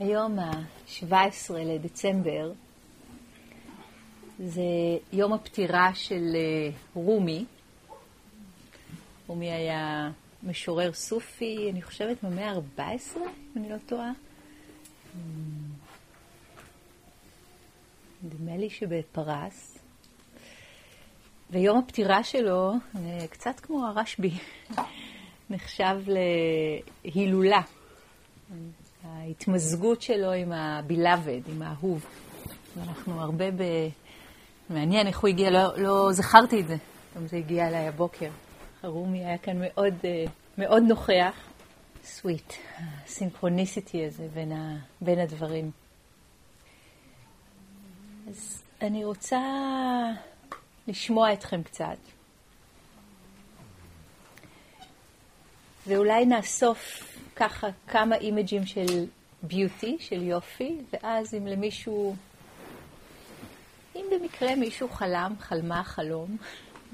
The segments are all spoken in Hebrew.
היום ה-17 לדצמבר זה יום הפטירה של אה, רומי. רומי היה משורר סופי, אני חושבת במאה ה-14, אם אני לא טועה. נדמה לי שבפרס. ויום הפטירה שלו, אה, קצת כמו הרשב"י, נחשב להילולה. ההתמזגות שלו עם הבילבד, עם האהוב. ואנחנו הרבה ב... מעניין איך הוא הגיע, לא, לא זכרתי את זה, גם זה הגיע אליי הבוקר. הרומי היה כאן מאוד, אה, מאוד נוכח. סוויט, הסינכרוניסיטי הזה בין, ה, בין הדברים. אז אני רוצה לשמוע אתכם קצת. ואולי נאסוף ככה כמה אימג'ים של ביוטי, של יופי, ואז אם למישהו, אם במקרה מישהו חלם, חלמה חלום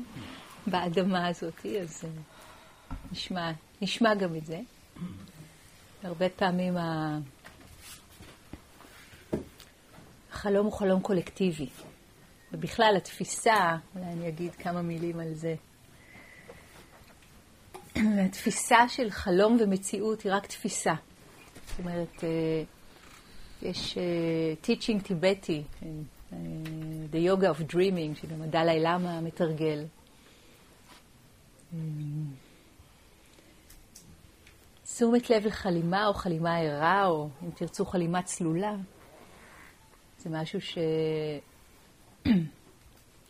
באדמה הזאת, אז אה, נשמע, נשמע גם את זה. הרבה פעמים החלום הוא חלום קולקטיבי, ובכלל התפיסה, אולי אני אגיד כמה מילים על זה. התפיסה של חלום ומציאות היא רק תפיסה. זאת אומרת, אה, יש אה, teaching טיבטי, אה, The Yoga of Dreaming, שגם הדלאי למה מתרגל. תשומת לב לחלימה או חלימה ערה, או אם תרצו חלימה צלולה, זה משהו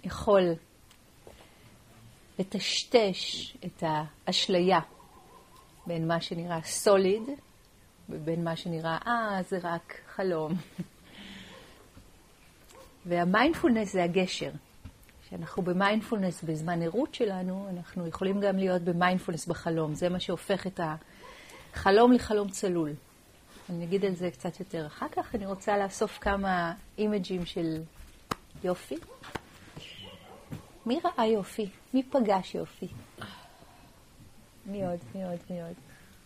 שיכול לטשטש את האשליה בין מה שנראה solid ובין מה שנראה, אה, זה רק חלום. והמיינדפולנס זה הגשר. כשאנחנו במיינדפולנס בזמן ערות שלנו, אנחנו יכולים גם להיות במיינדפולנס בחלום. זה מה שהופך את החלום לחלום צלול. אני אגיד על זה קצת יותר אחר כך. אני רוצה לאסוף כמה image ים של יופי. מי ראה יופי? מי פגש יופי? מי עוד? מי עוד? מי עוד?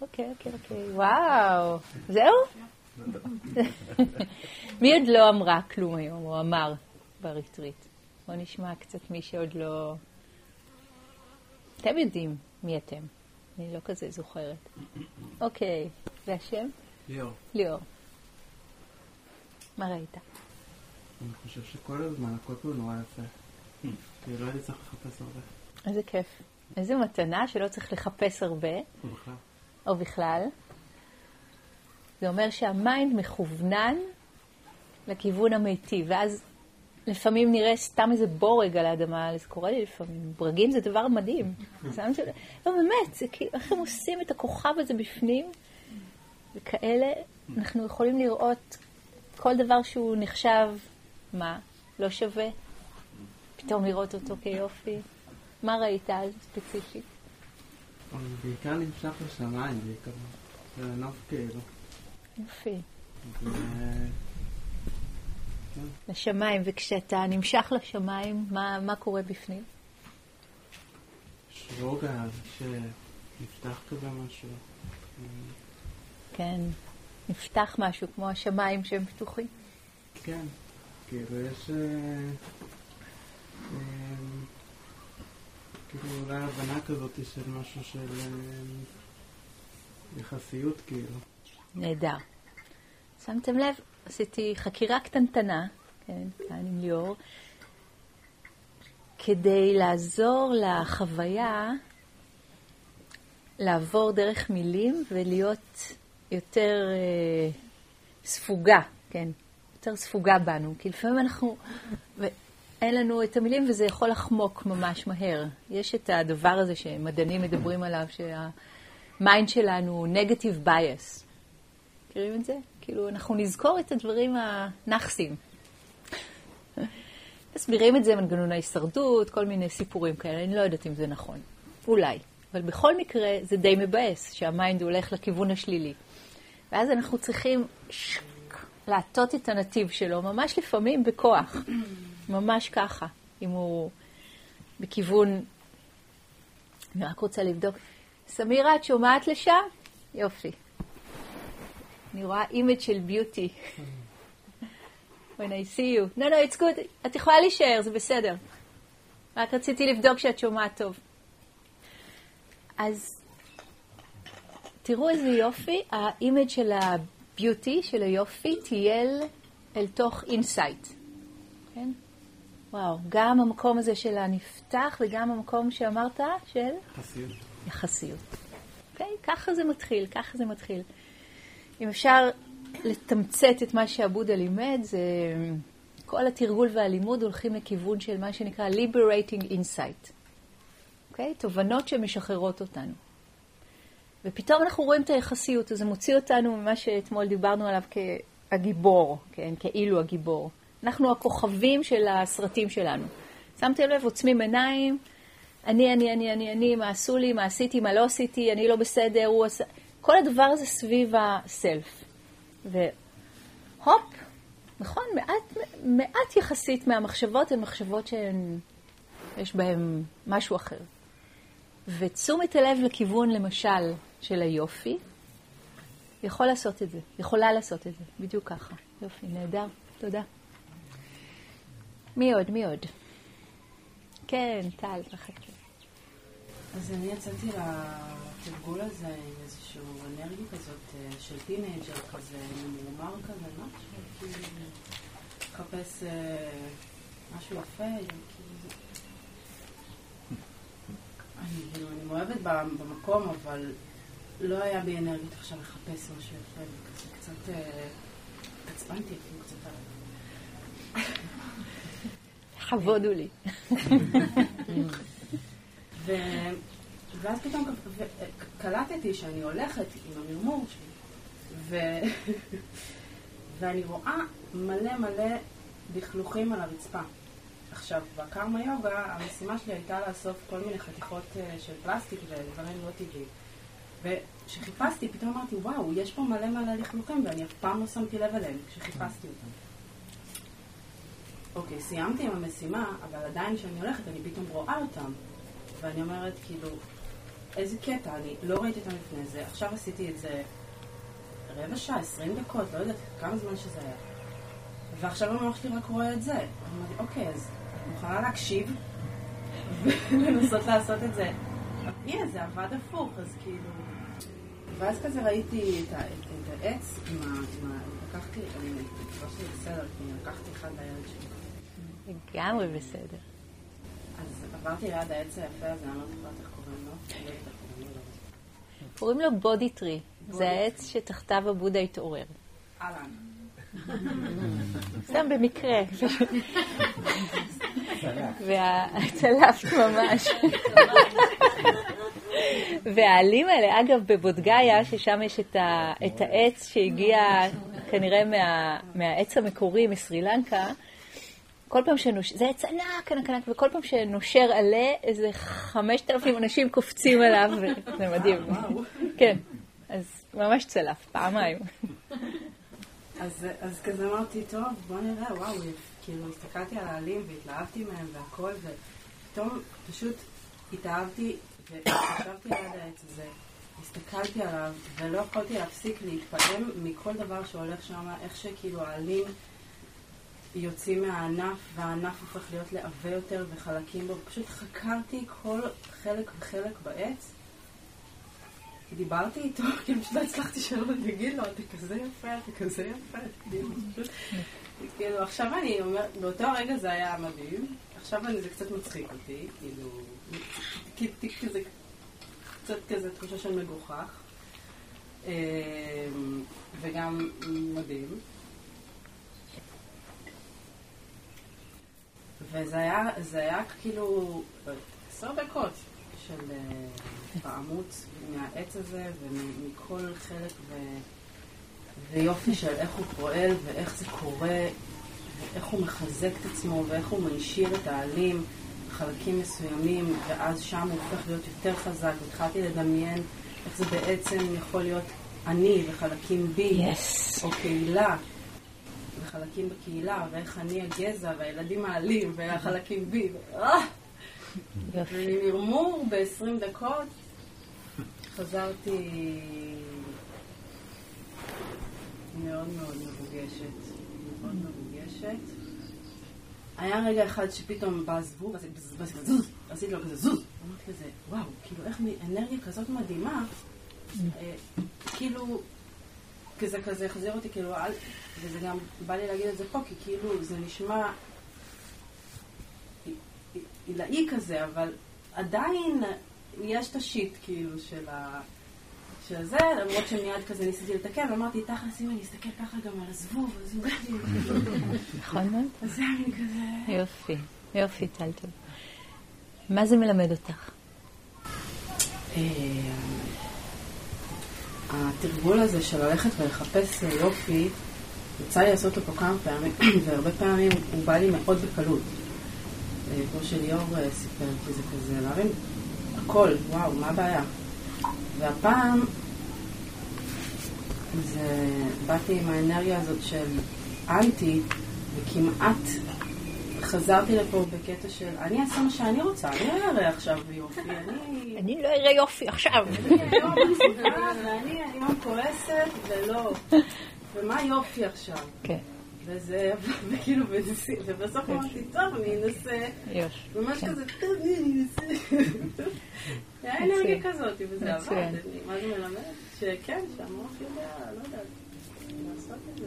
אוקיי, אוקיי, אוקיי. וואו. זהו? מי עוד לא אמרה כלום היום, או אמר בריטריט? בואו נשמע קצת מי שעוד לא... אתם יודעים מי אתם. אני לא כזה זוכרת. אוקיי, והשם? ליאור. ליאור. מה ראית? אני חושב שכל הזמן הכל פה נורא יפה. כי לא הייתי צריך לחפש הרבה. איזה כיף. איזה מתנה שלא צריך לחפש הרבה, או בכלל. או בכלל. זה אומר שהמיינד מכוונן לכיוון המיטיב, ואז לפעמים נראה סתם איזה בורג על האדמה, זה קורה לי לפעמים. ברגים זה דבר מדהים. לא, באמת, זה כאילו, איך הם עושים את הכוכב הזה בפנים, וכאלה, אנחנו יכולים לראות כל דבר שהוא נחשב, מה? לא שווה. פתאום לראות אותו כיופי. מה ראית אז ספציפית? בעיקר נמשך לשמיים בעיקר. זה נוף כאילו. יופי. כן. לשמיים, וכשאתה נמשך לשמיים, מה, מה קורה בפנים? יש רוגע שנפתח כזה משהו. כן, נפתח משהו כמו השמיים שהם פתוחים. כן, כאילו יש... אה, אה, כאילו אולי הבנה כזאת של משהו של אה, יחסיות כאילו. נהדר. שמתם לב? עשיתי חקירה קטנטנה, כן, כאן עם ליאור, כדי לעזור לחוויה לעבור דרך מילים ולהיות יותר אה, ספוגה, כן, יותר ספוגה בנו. כי לפעמים אנחנו, ואין לנו את המילים וזה יכול לחמוק ממש מהר. יש את הדבר הזה שמדענים מדברים עליו, שהמיינד שלנו הוא negative bias. מכירים את זה? כאילו, אנחנו נזכור את הדברים הנאחסים. מסבירים את זה, מנגנון ההישרדות, כל מיני סיפורים כאלה, אני לא יודעת אם זה נכון. אולי. אבל בכל מקרה, זה די מבאס שהמיינד הולך לכיוון השלילי. ואז אנחנו צריכים שק, להטות את הנתיב שלו, ממש לפעמים בכוח. ממש ככה. אם הוא בכיוון... אני רק רוצה לבדוק. סמירה, את שומעת לשם? יופי. אני רואה image של beauty. When I see you. No, no, it's good. את יכולה להישאר, זה בסדר. רק רציתי לבדוק שאת שומעת טוב. אז תראו איזה יופי, ה image של ה beauty, של היופי, טייל אל תוך insight. כן? וואו, גם המקום הזה של הנפתח וגם המקום שאמרת של? יחסיות. יחסיות. אוקיי? ככה זה מתחיל, ככה זה מתחיל. אם אפשר לתמצת את מה שעבודה לימד, זה כל התרגול והלימוד הולכים לכיוון של מה שנקרא Liberating Insight. אוקיי? תובנות שמשחררות אותנו. ופתאום אנחנו רואים את היחסיות, אז זה מוציא אותנו ממה שאתמול דיברנו עליו כהגיבור, כן? כאילו הגיבור. אנחנו הכוכבים של הסרטים שלנו. שמתם לב, עוצמים עיניים, אני, אני, אני, אני, אני, מה עשו לי, מה עשיתי, מה לא עשיתי, אני לא בסדר, הוא עשה... כל הדבר הזה סביב הסלף. והופ, נכון, מעט, מעט יחסית מהמחשבות הן מחשבות שיש בהן משהו אחר. ותשומת הלב לכיוון, למשל, של היופי, יכול לעשות את זה, יכולה לעשות את זה, בדיוק ככה. יופי, נהדר, תודה. מי עוד? מי עוד? כן, טל, מחכה. אז אני יצאתי לתרגול הזה עם איזושהי אנרגיה כזאת אה, של teenager כזה, ממורמר כזה, משהו, כאילו, לחפש אה, משהו יפה, כאילו, אני, כאילו, אני מאוהבת במקום, אבל לא היה בי אנרגיות עכשיו לחפש משהו יפה, וכזה קצת אה, עצבנתי אפילו קצת. לכבוד הוא לי. ואז פתאום קלטתי שאני הולכת עם המרמור שלי. ואני רואה מלא מלא לכלוכים על הרצפה. עכשיו, בקרמה יוגה המשימה שלי הייתה לאסוף כל מיני חתיכות אה, של פלסטיק ודברים לא טבעיים. וכשחיפשתי, פתאום אמרתי, וואו, יש פה מלא מלא לכלוכים, ואני אף פעם לא שמתי לב אליהם כשחיפשתי אותם. אוקיי, סיימתי עם המשימה, אבל עדיין כשאני הולכת אני פתאום רואה אותם. ואני אומרת, כאילו, איזה קטע, אני לא ראיתי אותם לפני זה, עכשיו עשיתי את זה רבע שעה, עשרים דקות, לא יודעת כמה זמן שזה היה. ועכשיו המוח שלי רק רואה את זה. אמרתי, אוקיי, אז את מוכנה להקשיב ולנסות לעשות את זה. הנה, זה עבד הפוך, אז כאילו... ואז כזה ראיתי את, את, את העץ עם ה... לקחתי, אני מקווה שזה בסדר, כי לקחתי אחד לילד שלי. לגמרי בסדר. אז עברתי ליד העץ היפה הזה, אני לא זוכרת איך קוראים לו. קוראים לו בודי טרי. זה העץ שתחתיו הבודה התעורר. אהלן. סתם במקרה. והצלפת ממש. והעלים האלה, אגב, בבודגאיה, ששם יש את, ה, את העץ שהגיע כנראה מה, מהעץ המקורי מסרי לנקה, כל פעם שנושר, זה עץ ענק, ענק, ענק, וכל פעם שנושר עלה, איזה חמשת אלפים אנשים קופצים עליו, וזה מדהים. כן, אז ממש צלף, פעמיים. אז, אז כזה אמרתי, טוב, בוא נראה, וואו, כאילו הסתכלתי על העלים והתלהבתי מהם והכל, ופתאום פשוט התאהבתי וישבתי ליד העץ הזה, הסתכלתי עליו, ולא יכולתי להפסיק להתפעם מכל דבר שהולך שם, איך שכאילו העלים יוצאים מהענף, והענף הופך להיות לעבה יותר וחלקים בו, פשוט חקרתי כל חלק וחלק בעץ. דיברתי איתו, כאילו פשוט לא הצלחתי שלא להגיד לו, אתה כזה יפה, אתה כזה יפה, כאילו, עכשיו אני אומרת, באותו רגע זה היה מדהים, עכשיו זה קצת מצחיק אותי, כאילו, כזה, קצת כזה תחושה של מגוחך, אמ, וגם מדהים. וזה היה, זה היה כאילו עשר דקות של פעמות מהעץ הזה ומכל חלק ו... ויופי של איך הוא פועל ואיך זה קורה ואיך הוא מחזק את עצמו ואיך הוא מנשיר את העלים בחלקים מסוימים ואז שם הוא הופך להיות יותר חזק והתחלתי לדמיין איך זה בעצם יכול להיות אני וחלקים בי yes. או קהילה וחלקים בקהילה ואיך אני הגזע והילדים העלים והחלקים בי וממרמור ב-20 דקות חזרתי מאוד מאוד מבוגשת. מאוד מבוגשת. היה רגע אחד שפתאום בא זבוב, עשיתי לו כזה זוז. אמרתי כזה, וואו, כאילו איך אנרגיה כזאת מדהימה, אה, כאילו, כזה כזה החזיר אותי, כאילו, וזה גם, בא לי להגיד את זה פה, כי כאילו זה נשמע עילאי כזה, אבל עדיין יש את השיט, כאילו, של ה... של זה, למרות שמיד כזה ניסיתי לתקן, ואמרתי, תכלס, אם אני אסתכל ככה גם על הזבוב, אז אולי... נכון מאוד. אז זה היה כזה... יופי, יופי, טלטל. מה זה מלמד אותך? התרגול הזה של ללכת ולחפש יופי, יצא לי לעשות אותו כמה פעמים, והרבה פעמים הוא בא לי מאוד בקלות. אה, כמו שליאור אה, סיפר, כי זה כזה להבין הכל, וואו, מה הבעיה? והפעם זה, באתי עם האנרגיה הזאת של אנטי, וכמעט חזרתי לפה בקטע של אני אעשה מה שאני רוצה, אני לא אראה עכשיו יופי, אני... אני לא אראה יופי עכשיו. אני היום ואני היום כועסת, ולא. ומה יופי עכשיו? כן. וזה, וכאילו, ובסוף אמרתי, טוב, אני אנסה. ממש כן. כזה, טוב, אני אנסה. היה אנרגיה כזאת, וזה עבד. מה זה מלמד? שכן, שהמוח יודע, לא יודעת, לעשות את זה.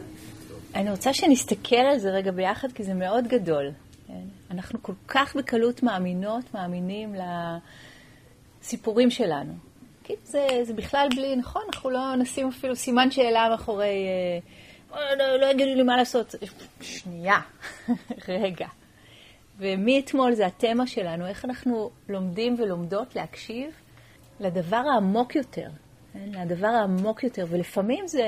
אני רוצה שנסתכל על זה רגע ביחד, כי זה מאוד גדול. כן? אנחנו כל כך בקלות מאמינות, מאמינים לסיפורים שלנו. כאילו זה, זה בכלל בלי, נכון, אנחנו לא נשים אפילו סימן שאלה מאחורי... אה, לא, לא, לא יגידו לי מה לעשות. שנייה, רגע. ומאתמול זה התמה שלנו, איך אנחנו לומדים ולומדות להקשיב לדבר העמוק יותר, כן? לדבר העמוק יותר, ולפעמים זה,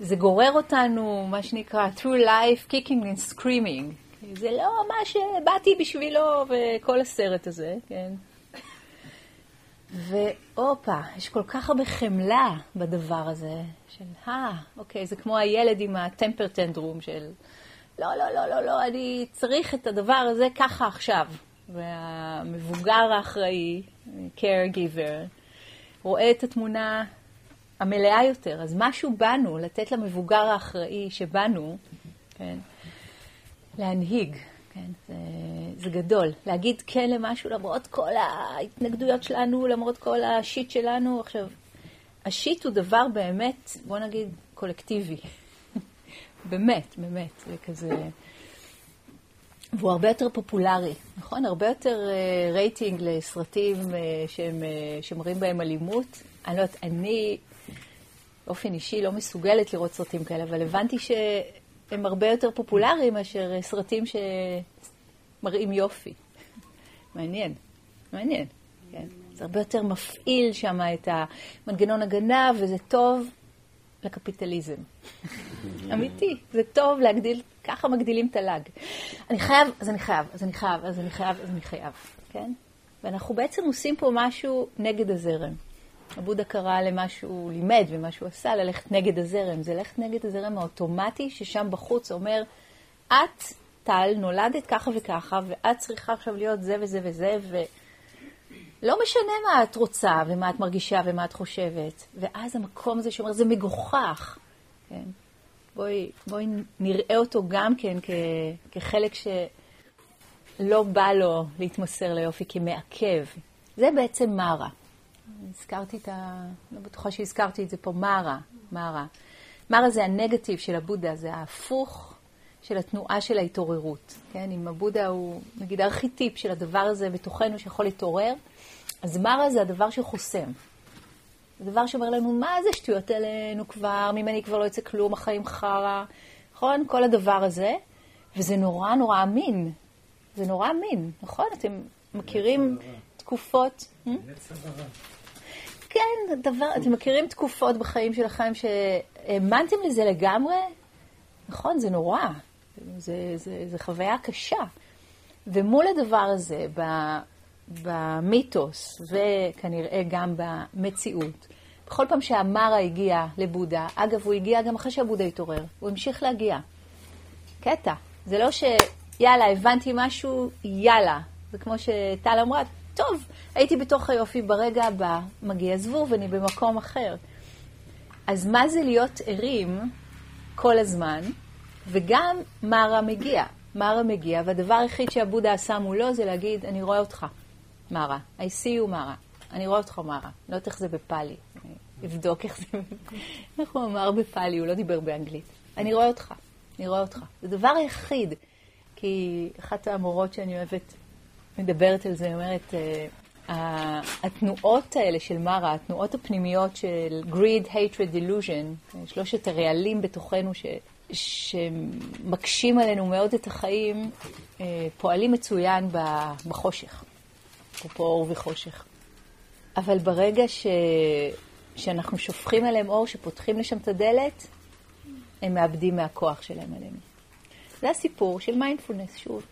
זה גורר אותנו, מה שנקרא, through life, kicking and screaming. זה לא מה שבאתי בשבילו וכל הסרט הזה, כן? והופה, יש כל כך הרבה חמלה בדבר הזה, של אה, אוקיי, זה כמו הילד עם הטמפר טנדרום של לא, לא, לא, לא, לא, אני צריך את הדבר הזה ככה עכשיו. והמבוגר האחראי, caregiver, רואה את התמונה המלאה יותר. אז משהו בנו, לתת למבוגר האחראי שבנו, כן, להנהיג, כן, זה, זה גדול. להגיד כן למשהו למרות כל ההתנגדויות שלנו, למרות כל השיט שלנו. עכשיו, השיט הוא דבר באמת, בוא נגיד, קולקטיבי. באמת, באמת, זה כזה... והוא הרבה יותר פופולרי, נכון? הרבה יותר uh, רייטינג לסרטים uh, שהם, uh, שמראים בהם אלימות. אני לא יודעת, אני באופן אישי לא מסוגלת לראות סרטים כאלה, אבל הבנתי שהם הרבה יותר פופולריים מאשר סרטים שמראים יופי. מעניין, מעניין, כן. זה הרבה יותר מפעיל שם את המנגנון הגנה, וזה טוב לקפיטליזם. אמיתי, זה טוב להגדיל, ככה מגדילים את הלאג. אני חייב, אז אני חייב, אז אני חייב, אז אני חייב, אז אני חייב, כן? ואנחנו בעצם עושים פה משהו נגד הזרם. הבודה קרא למה שהוא לימד ומה שהוא עשה, ללכת נגד הזרם. זה ללכת נגד הזרם האוטומטי, ששם בחוץ אומר, את, טל, נולדת ככה וככה, ואת צריכה עכשיו להיות זה וזה וזה, ולא משנה מה את רוצה ומה את מרגישה ומה את חושבת. ואז המקום הזה שאומר, זה מגוחך. כן? בואי, בואי נראה אותו גם כן כ, כחלק שלא בא לו להתמסר ליופי, כמעכב. זה בעצם מרה. הזכרתי את ה... לא בטוחה שהזכרתי את זה פה, מרה, מרה. מרה זה הנגטיב של הבודה, זה ההפוך של התנועה של ההתעוררות. כן, אם הבודה הוא נגיד ארכיטיפ של הדבר הזה בתוכנו שיכול להתעורר, אז מרה זה הדבר שחוסם. זה דבר שאומר לנו, מה זה שטויות עלינו כבר, ממני כבר לא יוצא כלום, החיים חרא, נכון? כל הדבר הזה, וזה נורא נורא אמין. זה אמין, אמין, נכון? אתם מכירים תקופות... כן, דבר, אתם מכירים תקופות בחיים שלכם שהאמנתם לזה לגמרי? נכון, זה נורא. זה, זה, זה חוויה קשה. ומול הדבר הזה, במיתוס וכנראה גם במציאות. בכל פעם שהמרה הגיע לבודה, אגב, הוא הגיע גם אחרי שהבודה התעורר, הוא המשיך להגיע. קטע. זה לא שיאללה, הבנתי משהו, יאללה. זה כמו שטל אמרה, טוב, הייתי בתוך היופי, ברגע הבא מגיע זבוב, אני במקום אחר. אז מה זה להיות ערים כל הזמן, וגם מארה מגיע. מארה מגיע, והדבר היחיד שהבודה עשה מולו זה להגיד, אני רואה אותך, מארה. I see you, מארה. אני רואה אותך, מארה. לא יודעת איך זה בפאלי. אני אבדוק איך זה... איך הוא אמר בפאלי, הוא לא דיבר באנגלית. אני רואה אותך, אני רואה אותך. זה הדבר היחיד. כי אחת המורות שאני אוהבת מדברת על זה, אומרת, uh, התנועות האלה של מרה, התנועות הפנימיות של greed, hatred, delusion, שלושת הרעלים בתוכנו ש, שמקשים עלינו מאוד את החיים, uh, פועלים מצוין בחושך, אפרופו אור וחושך. אבל ברגע ש, שאנחנו שופכים עליהם אור, שפותחים לשם את הדלת, הם מאבדים מהכוח שלהם עלינו. זה הסיפור של מיינדפולנס, שוב.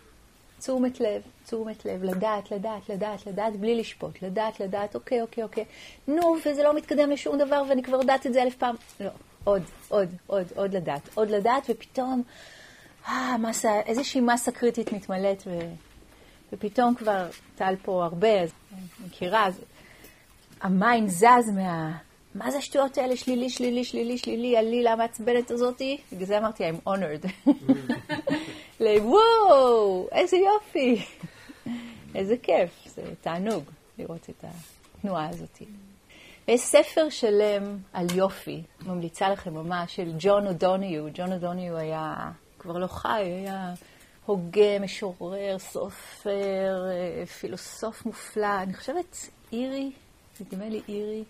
תשומת לב, תשומת לב, לדעת, לדעת, לדעת, לדעת, בלי לשפוט, לדעת, לדעת, אוקיי, אוקיי, אוקיי. נו, וזה לא מתקדם לשום דבר, ואני כבר יודעת את זה אלף פעם. לא, עוד, עוד, עוד, עוד לדעת, עוד לדעת, ופתאום, אה, מסה, איזושהי מסה קריטית מתמלאת, ו... ופתאום כבר, טל פה הרבה, אז מכירה, אז ה mind זז מה... מה זה השטויות האלה? שלילי, שלילי, שלילי, שלילי, הלילה המעצבנת הזאתי? בגלל זה אמרתי, I'm honored. וואו, איזה יופי. איזה כיף, זה תענוג לראות את התנועה הזאת. יש ספר שלם על יופי, ממליצה לכם ממש, של ג'ון אודוניו. ג'ון אודוניו היה, כבר לא חי, היה הוגה, משורר, סופר, פילוסוף מופלא. אני חושבת אירי, נדמה לי אירי.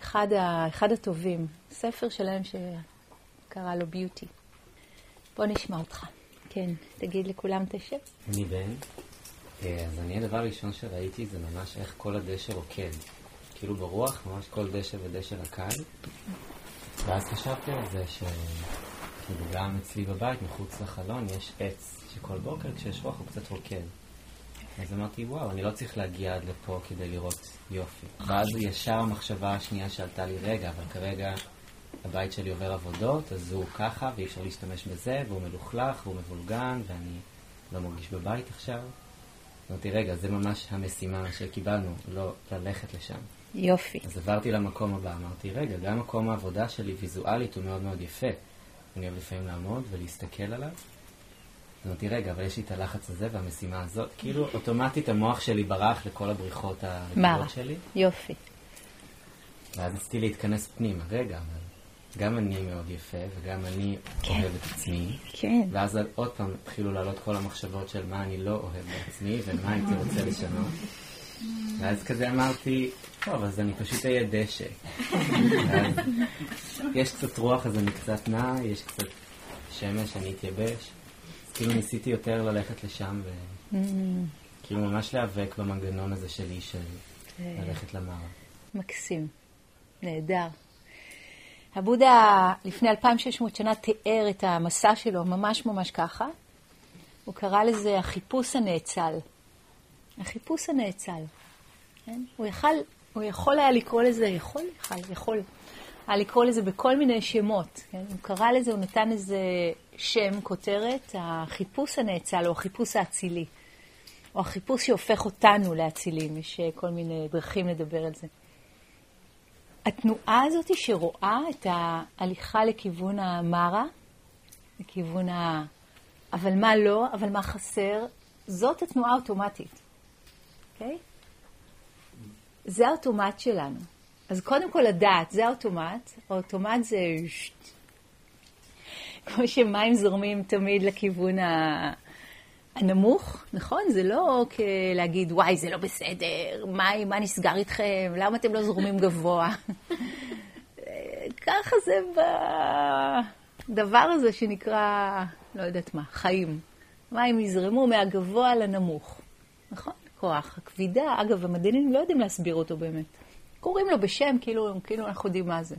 אחד, ה, אחד הטובים, ספר שלם שקרא לו ביוטי. בוא נשמע אותך. כן, תגיד לכולם את השם. אני בן. אה, אז אני, הדבר הראשון שראיתי זה ממש איך כל הדשא רוקד. כאילו ברוח, ממש כל דשא ודשא רקד. ואז חשבתי על זה שכאילו גם אצלי בבית, מחוץ לחלון, יש עץ, שכל בוקר כשיש רוח הוא קצת רוקד. אז אמרתי, וואו, אני לא צריך להגיע עד לפה כדי לראות יופי. ואז ישר המחשבה השנייה שעלתה לי, רגע, אבל כרגע הבית שלי עובר עבודות, אז הוא ככה, ואי אפשר להשתמש בזה, והוא מלוכלך, והוא מבולגן, ואני לא מרגיש בבית עכשיו. אמרתי, רגע, זה ממש המשימה שקיבלנו, לא ללכת לשם. יופי. אז עברתי למקום הבא, אמרתי, רגע, גם מקום העבודה שלי ויזואלית הוא מאוד מאוד יפה. אני אוהב לפעמים לעמוד ולהסתכל עליו. אמרתי, רגע, אבל יש לי את הלחץ הזה והמשימה הזאת. כאילו, אוטומטית המוח שלי ברח לכל הבריחות הרגילות שלי. יופי. ואז רציתי להתכנס פנימה. רגע, אבל גם אני מאוד יפה, וגם אני כן. אוהב את עצמי. כן. ואז עוד פעם התחילו לעלות כל המחשבות של מה אני לא אוהב בעצמי, ומה הייתי רוצה לשנות. ואז כזה אמרתי, טוב, אז אני פשוט אהיה דשא. יש קצת רוח, אז אני קצת נע, יש קצת שמש, אני אתייבש. כאילו ניסיתי יותר ללכת לשם, וכאילו ממש להיאבק במנגנון הזה שלי של ללכת למערב. מקסים, נהדר. הבודה לפני 2600 שנה תיאר את המסע שלו ממש ממש ככה. הוא קרא לזה החיפוש הנאצל. החיפוש הנאצל. כן? הוא, יכל, הוא יכול היה לקרוא לזה, יכול, יכול, יכול, היה לקרוא לזה בכל מיני שמות. כן? הוא קרא לזה, הוא נתן איזה שם, כותרת, החיפוש הנאצל או החיפוש האצילי. או החיפוש שהופך אותנו לאצילים, יש כל מיני דרכים לדבר על זה. התנועה הזאת שרואה את ההליכה לכיוון המרה, לכיוון ה... אבל מה לא, אבל מה חסר, זאת התנועה האוטומטית, אוקיי? Okay? זה האוטומט שלנו. אז קודם כל לדעת, זה האוטומט, האוטומט זה... כמו שמים זורמים תמיד לכיוון ה... הנמוך, נכון? זה לא כלהגיד, וואי, זה לא בסדר, מה, מה נסגר איתכם, למה אתם לא זורמים גבוה? ככה זה בדבר הזה שנקרא, לא יודעת מה, חיים. מים יזרמו מהגבוה לנמוך, נכון? כוח הכבידה, אגב, המדענים לא יודעים להסביר אותו באמת. קוראים לו בשם, כאילו, כאילו אנחנו יודעים מה זה.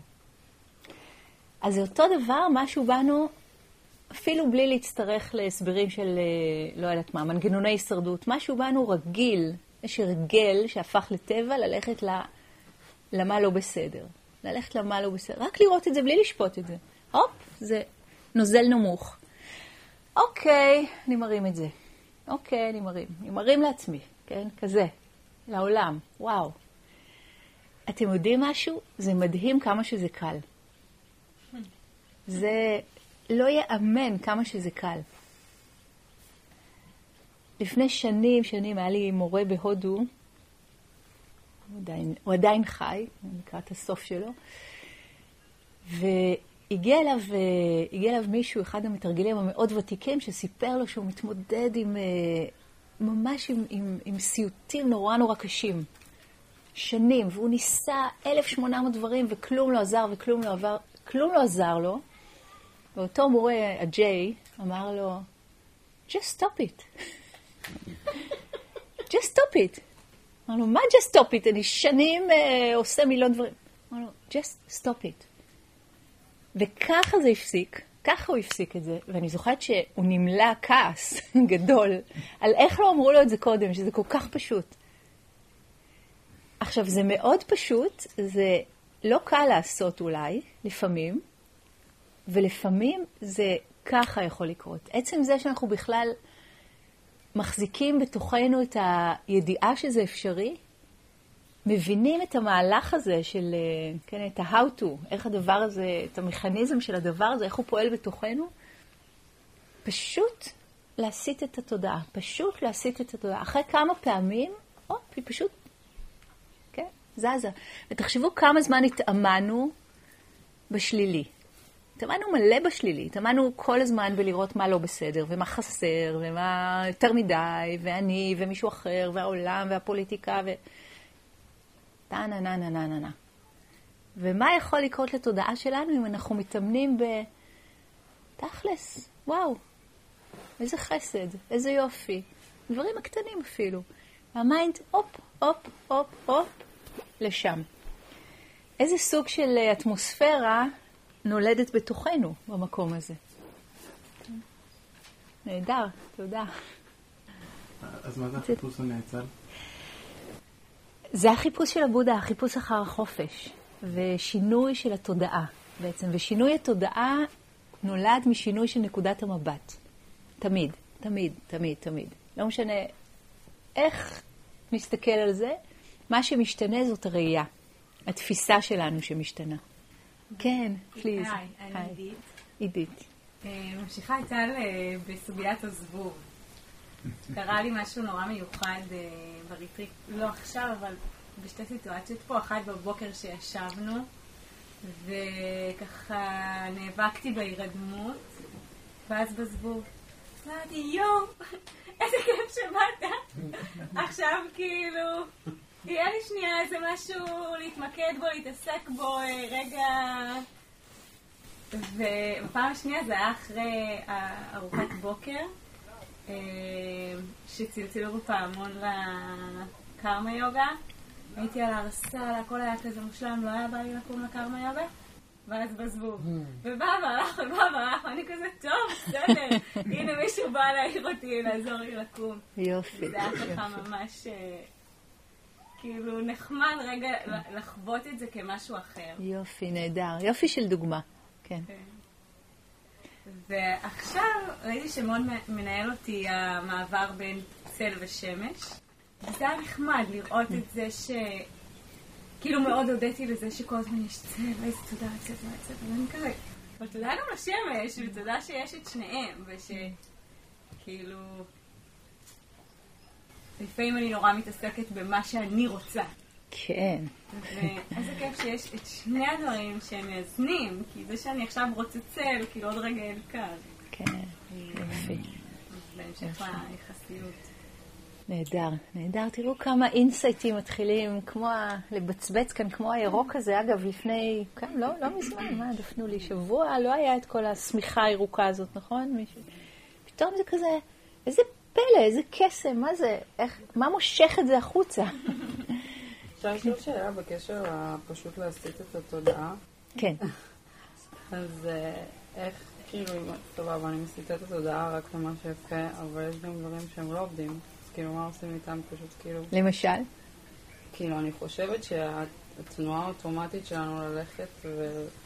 אז זה אותו דבר, משהו בנו אפילו בלי להצטרך להסברים של, אה, לא יודעת מה, מנגנוני הישרדות, משהו בנו רגיל, יש הרגל שהפך לטבע ללכת למה לא בסדר. ללכת למה לא בסדר, רק לראות את זה בלי לשפוט את זה. הופ, זה נוזל נמוך. אוקיי, אני מרים את זה. אוקיי, אני מרים. אני מרים לעצמי, כן? כזה, לעולם. וואו. אתם יודעים משהו? זה מדהים כמה שזה קל. זה לא ייאמן כמה שזה קל. לפני שנים, שנים, היה לי מורה בהודו, הוא עדיין, הוא עדיין חי, לקראת הסוף שלו, והגיע אליו, אה, הגיע אליו מישהו, אחד המתרגלים המאוד ותיקים, שסיפר לו שהוא מתמודד עם, אה, ממש עם, עם, עם סיוטים נורא נורא קשים. שנים, והוא ניסה 1,800 דברים וכלום לא עזר וכלום לא עבר, כלום לא עזר לו. ואותו מורה, הג'יי, אמר לו, just stop it. just stop it. אמר לו, מה just stop it? אני שנים uh, עושה מיליון דברים. אמר לו, just stop it. וככה זה הפסיק, ככה הוא הפסיק את זה, ואני זוכרת שהוא נמלא כעס גדול על איך לא אמרו לו את זה קודם, שזה כל כך פשוט. עכשיו, זה מאוד פשוט, זה לא קל לעשות אולי, לפעמים, ולפעמים זה ככה יכול לקרות. עצם זה שאנחנו בכלל מחזיקים בתוכנו את הידיעה שזה אפשרי, מבינים את המהלך הזה של, אה, כן, את ה-how to, איך הדבר הזה, את המכניזם של הדבר הזה, איך הוא פועל בתוכנו, פשוט להסיט את התודעה, פשוט להסיט את התודעה. אחרי כמה פעמים, הופ, היא פשוט, כן, זזה. ותחשבו כמה זמן התאמנו בשלילי. התאמנו מלא בשלילי, התאמנו כל הזמן בלראות מה לא בסדר, ומה חסר, ומה יותר מדי, ואני, ומישהו אחר, והעולם, והפוליטיקה, ו... טה נה נה נה נה נה נה. ומה יכול לקרות לתודעה שלנו אם אנחנו מתאמנים ב... תכלס, וואו, איזה חסד, איזה יופי. דברים הקטנים אפילו. וה mind, הופ, הופ, הופ, הופ, לשם. איזה סוג של אטמוספירה נולדת בתוכנו במקום הזה. נהדר, תודה. אז מה זה החיפוש הנאצל? זה החיפוש של הבודה, החיפוש אחר החופש, ושינוי של התודעה בעצם. ושינוי התודעה נולד משינוי של נקודת המבט. תמיד, תמיד, תמיד, תמיד. לא משנה איך נסתכל על זה, מה שמשתנה זאת הראייה, התפיסה שלנו שמשתנה. כן, פליז. היי, אני עידית. עידית. ממשיכה את טל אה, בסוגיית הזבוב. קרה לי משהו נורא מיוחד אה, בריטריט, לא עכשיו, אבל בשתי סיטואציות פה, אחת בבוקר שישבנו, וככה נאבקתי בהירדמות, ואז בזבוב. אמרתי, יואו, איזה כיף שבאת. עכשיו כאילו, יהיה לי שנייה איזה משהו להתמקד בו, להתעסק בו, אה, רגע... ובפעם השנייה זה היה אחרי ארוחת בוקר, אה, שצלצלו בפעמון לקרמה יוגה. הייתי על הרסל, הכל היה כזה מושלם, לא היה בא לי לקום לקרמה יוגה. ואז בזבוב. ובא והלך ובא והלך, ואני כזה, טוב, בסדר, הנה מישהו בא להעיר אותי, לעזור לי לקום. יופי. זה היה ככה ממש... כאילו נחמד רגע לחוות את זה כמשהו אחר. יופי, נהדר. יופי של דוגמה, כן. כן. ועכשיו ראיתי שמאוד מנהל אותי המעבר בין צל ושמש. וזה היה נחמד לראות את זה ש... כאילו מאוד הודיתי לזה שכל הזמן יש צל, ואיזה תודה, צל, צל, צל, ואני כזה... אבל תודה גם לשמש, ותודה שיש את שניהם, ושכאילו... לפעמים אני נורא מתעסקת במה שאני רוצה. כן. ואיזה כיף שיש את שני הדברים שהם מאזנים, כי זה שאני עכשיו רוצה צל, כאילו עוד רגע אין כאן. כן, יופי. בהמשך ליחסיות. נהדר, נהדר. תראו כמה אינסייטים מתחילים, כמו ה... לבצבץ כאן, כמו הירוק הזה. אגב, לפני, כן, לא, לא מזמן, מה, דפנו לי שבוע, לא היה את כל השמיכה הירוקה הזאת, נכון? מישהו... פתאום זה כזה, איזה פלא, איזה קסם, מה זה, איך, מה מושך את זה החוצה? אפשר לשאול שאלה בקשר לפשוט להסיט את התודעה? כן. אז אה, איך, כאילו, סבבה, אני מסיטה את התודעה רק למה שיפה, אבל יש גם דברים שהם לא עובדים. אז כאילו, מה עושים איתם? פשוט כאילו... למשל? כאילו, אני חושבת שהתנועה האוטומטית שלנו ללכת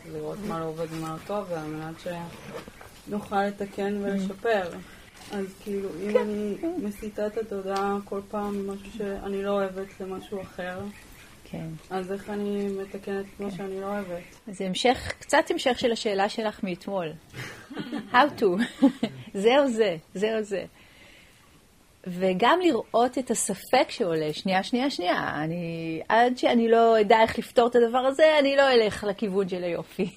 ולראות מה לא עובד ומה לא טוב, זה על מנת שנוכל לתקן ולשפר. אז כאילו, אם אני מסיטה את התודעה כל פעם ממשהו שאני לא אוהבת למשהו אחר, כן. אז איך אני מתקנת את מה שאני לא אוהבת? זה המשך, קצת המשך של השאלה שלך מאתמול. How to. זה או זה, זה או זה. וגם לראות את הספק שעולה, שנייה, שנייה, שנייה. אני, עד שאני לא אדע איך לפתור את הדבר הזה, אני לא אלך לכיוון של היופי.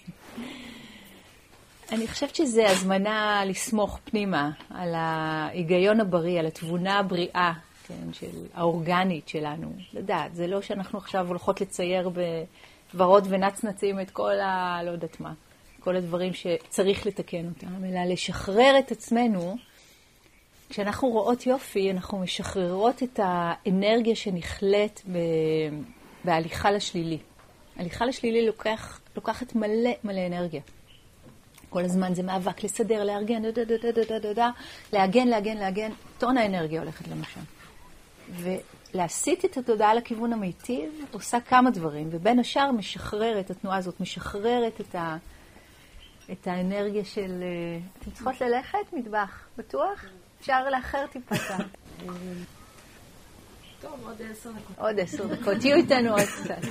אני חושבת שזה הזמנה לסמוך פנימה על ההיגיון הבריא, על התבונה הבריאה, כן, של, האורגנית שלנו. לדעת, זה לא שאנחנו עכשיו הולכות לצייר בוורוד ונצנצים את כל ה... לא יודעת מה, כל הדברים שצריך לתקן אותם, אלא לשחרר את עצמנו. כשאנחנו רואות יופי, אנחנו משחררות את האנרגיה שנכלאת ב... בהליכה לשלילי. הליכה לשלילי לוקח, לוקחת מלא מלא אנרגיה. כל הזמן זה מאבק לסדר, לארגן, דה, דה, דה, דה, דה, דה, דה, להגן, להגן, להגן, טון אנרגיה הולכת שם. ולהסיט את התודעה לכיוון המיטיב עושה כמה דברים, ובין השאר משחררת, התנועה הזאת משחררת את, ה, את האנרגיה של... אה, אתם צריכות ללכת? מטבח. בטוח? אפשר לאחר טיפה כאן. טוב, עוד עשר דקות. עוד עשר דקות. תהיו איתנו עוד קצת.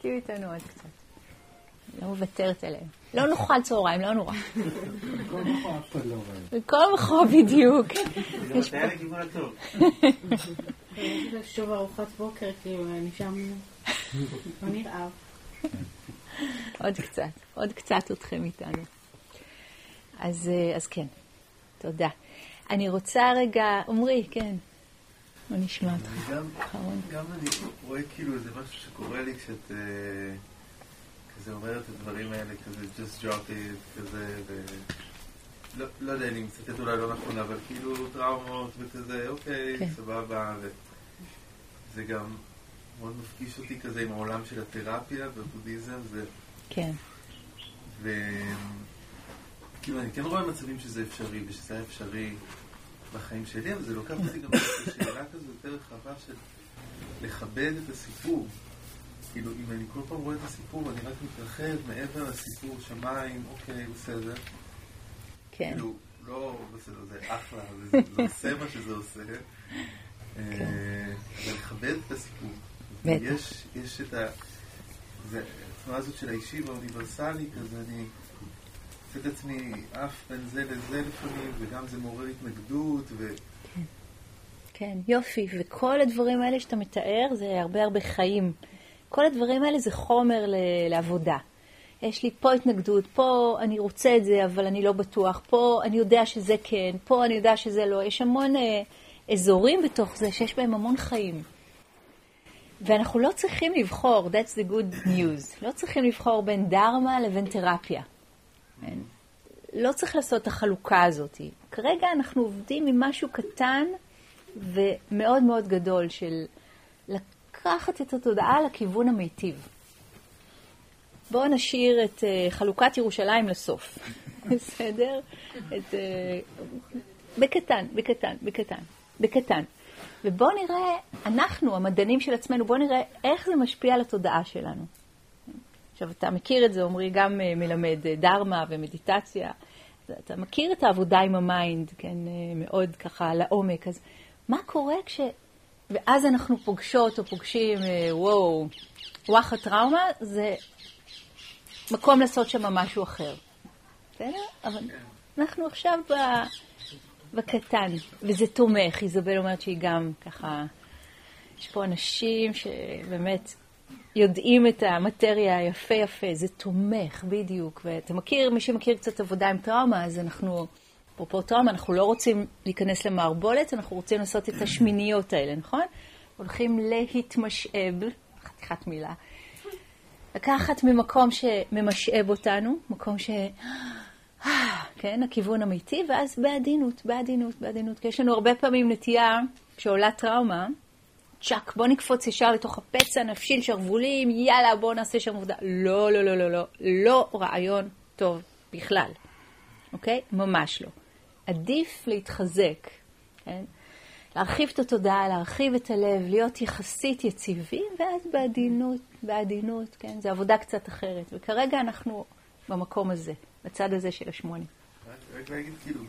תהיו איתנו עוד קצת. לא מוותרת עליהם. לא נאכל צהריים, לא נורא. בכל מקום אף אחד לא רואה. בדיוק. זה מטעה לכיוון הטוב. לחשוב ארוחת בוקר, כאילו, אני שם... לא נרעב. עוד קצת, עוד קצת אתכם איתנו. אז, אה, אז כן, תודה. אני רוצה רגע, עמרי, כן. בוא נשמע אותך. גם. גם אני רואה כאילו איזה משהו שקורה לי כשאת אה, כזה אומרת את הדברים האלה, כזה just drop it, כזה, ו... לא, לא יודע, אני מצטט אולי לא נכון, אבל כאילו טראומות וכזה, אוקיי, כן. סבבה, וזה גם מאוד מפגיש אותי כזה עם העולם של התרפיה והבודהיזם, זה... כן, ו... כאילו, אני כן רואה מצבים שזה אפשרי, ושזה היה אפשרי בחיים שלי, אבל זה לוקח אותי גם לשאלה כזו יותר רחבה של לכבד את הסיפור. כאילו, אם אני כל פעם רואה את הסיפור ואני רק מתרחב מעבר לסיפור, שמיים, אוקיי, בסדר. כן, כאילו, לא בסדר, זה אחלה, זה זה עושה מה שזה עושה. אה, אבל לכבד את הסיפור. בטח. יש, יש את ה... זה, התנועה הזאת של האישי והאוניברסלי, כזה אני מוצא את עצמי עף בין זה לזה לפעמים, וגם זה מעורר התנגדות, ו... כן, יופי. וכל הדברים האלה שאתה מתאר זה הרבה הרבה חיים. כל הדברים האלה זה חומר ל- לעבודה. יש לי פה התנגדות, פה אני רוצה את זה, אבל אני לא בטוח, פה אני יודע שזה כן, פה אני יודע שזה לא. יש המון אה, אזורים בתוך זה שיש בהם המון חיים. ואנחנו לא צריכים לבחור, that's the good news, לא צריכים לבחור בין דרמה לבין תרפיה. כן? לא צריך לעשות את החלוקה הזאת. כרגע אנחנו עובדים עם משהו קטן ומאוד מאוד גדול של לקחת את התודעה לכיוון המיטיב. בואו נשאיר את uh, חלוקת ירושלים לסוף, בסדר? את, uh, בקטן, בקטן, בקטן, בקטן. ובואו נראה, אנחנו, המדענים של עצמנו, בואו נראה איך זה משפיע על התודעה שלנו. עכשיו, אתה מכיר את זה, עמרי גם uh, מלמד uh, דרמה ומדיטציה. אתה מכיר את העבודה עם ה mind, כן, uh, מאוד ככה לעומק. אז מה קורה כש... ואז אנחנו פוגשות או פוגשים, uh, וואו, וואחד טראומה, זה מקום לעשות שם משהו אחר. בסדר? אבל אנחנו עכשיו ב... בקטן, וזה תומך. איזבל אומרת שהיא גם ככה, יש פה אנשים שבאמת יודעים את המטריה היפה יפה, זה תומך, בדיוק. ואתה מכיר, מי שמכיר קצת עבודה עם טראומה, אז אנחנו, אפרופו טראומה, אנחנו לא רוצים להיכנס למערבולת, אנחנו רוצים לעשות את השמיניות האלה, נכון? הולכים להתמשאב, חתיכת מילה, לקחת ממקום שממשאב אותנו, מקום ש... כן, הכיוון אמיתי, ואז בעדינות, בעדינות, בעדינות. כי יש לנו הרבה פעמים נטייה, כשעולה טראומה, צ'אק, בוא נקפוץ ישר לתוך הפצע, נפשיל שרוולים, יאללה, בוא נעשה שם עבודה. לא, לא, לא, לא, לא. לא רעיון טוב בכלל, אוקיי? ממש לא. עדיף להתחזק, כן? להרחיב את התודעה, להרחיב את הלב, להיות יחסית יציבים, ואז בעדינות, בעדינות, כן? זו עבודה קצת אחרת. וכרגע אנחנו במקום הזה, בצד הזה של השמונה. רק- רק להגיד, כאילו,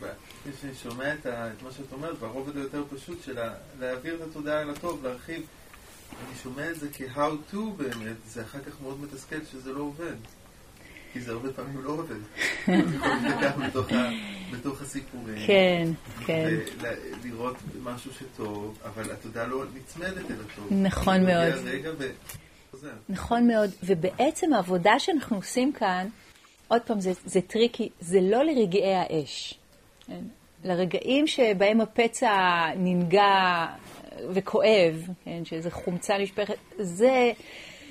כשאני שומע את מה שאת אומרת, ברובד היותר פשוט של להעביר את התודעה אל הטוב, להרחיב, אני שומע את זה כ-how to באמת, זה אחר כך מאוד מתסכל שזה לא עובד. כי זה הרבה פעמים לא עובד. אתה יכול להילקח בתוך הסיפורים. כן, כן. ולראות משהו שטוב, אבל התודעה לא נצמדת אל הטוב. נכון מאוד. נכון מאוד, ובעצם העבודה שאנחנו עושים כאן, עוד פעם, זה, זה tricky, זה לא לרגעי האש. כן? לרגעים שבהם הפצע ננגע וכואב, כן? שאיזו חומצה נשפכת, זה,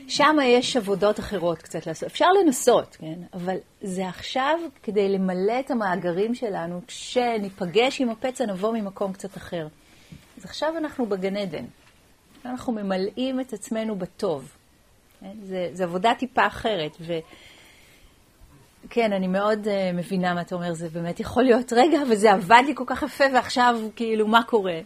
שם יש עבודות אחרות קצת לעשות. אפשר לנסות, כן? אבל זה עכשיו כדי למלא את המאגרים שלנו, כשניפגש עם הפצע נבוא ממקום קצת אחר. אז עכשיו אנחנו בגן עדן. אנחנו ממלאים את עצמנו בטוב. כן? זה, זה עבודה טיפה אחרת. ו... כן, אני מאוד uh, מבינה מה אתה אומר, זה באמת יכול להיות, רגע, וזה עבד לי כל כך יפה, ועכשיו, כאילו, מה קורה?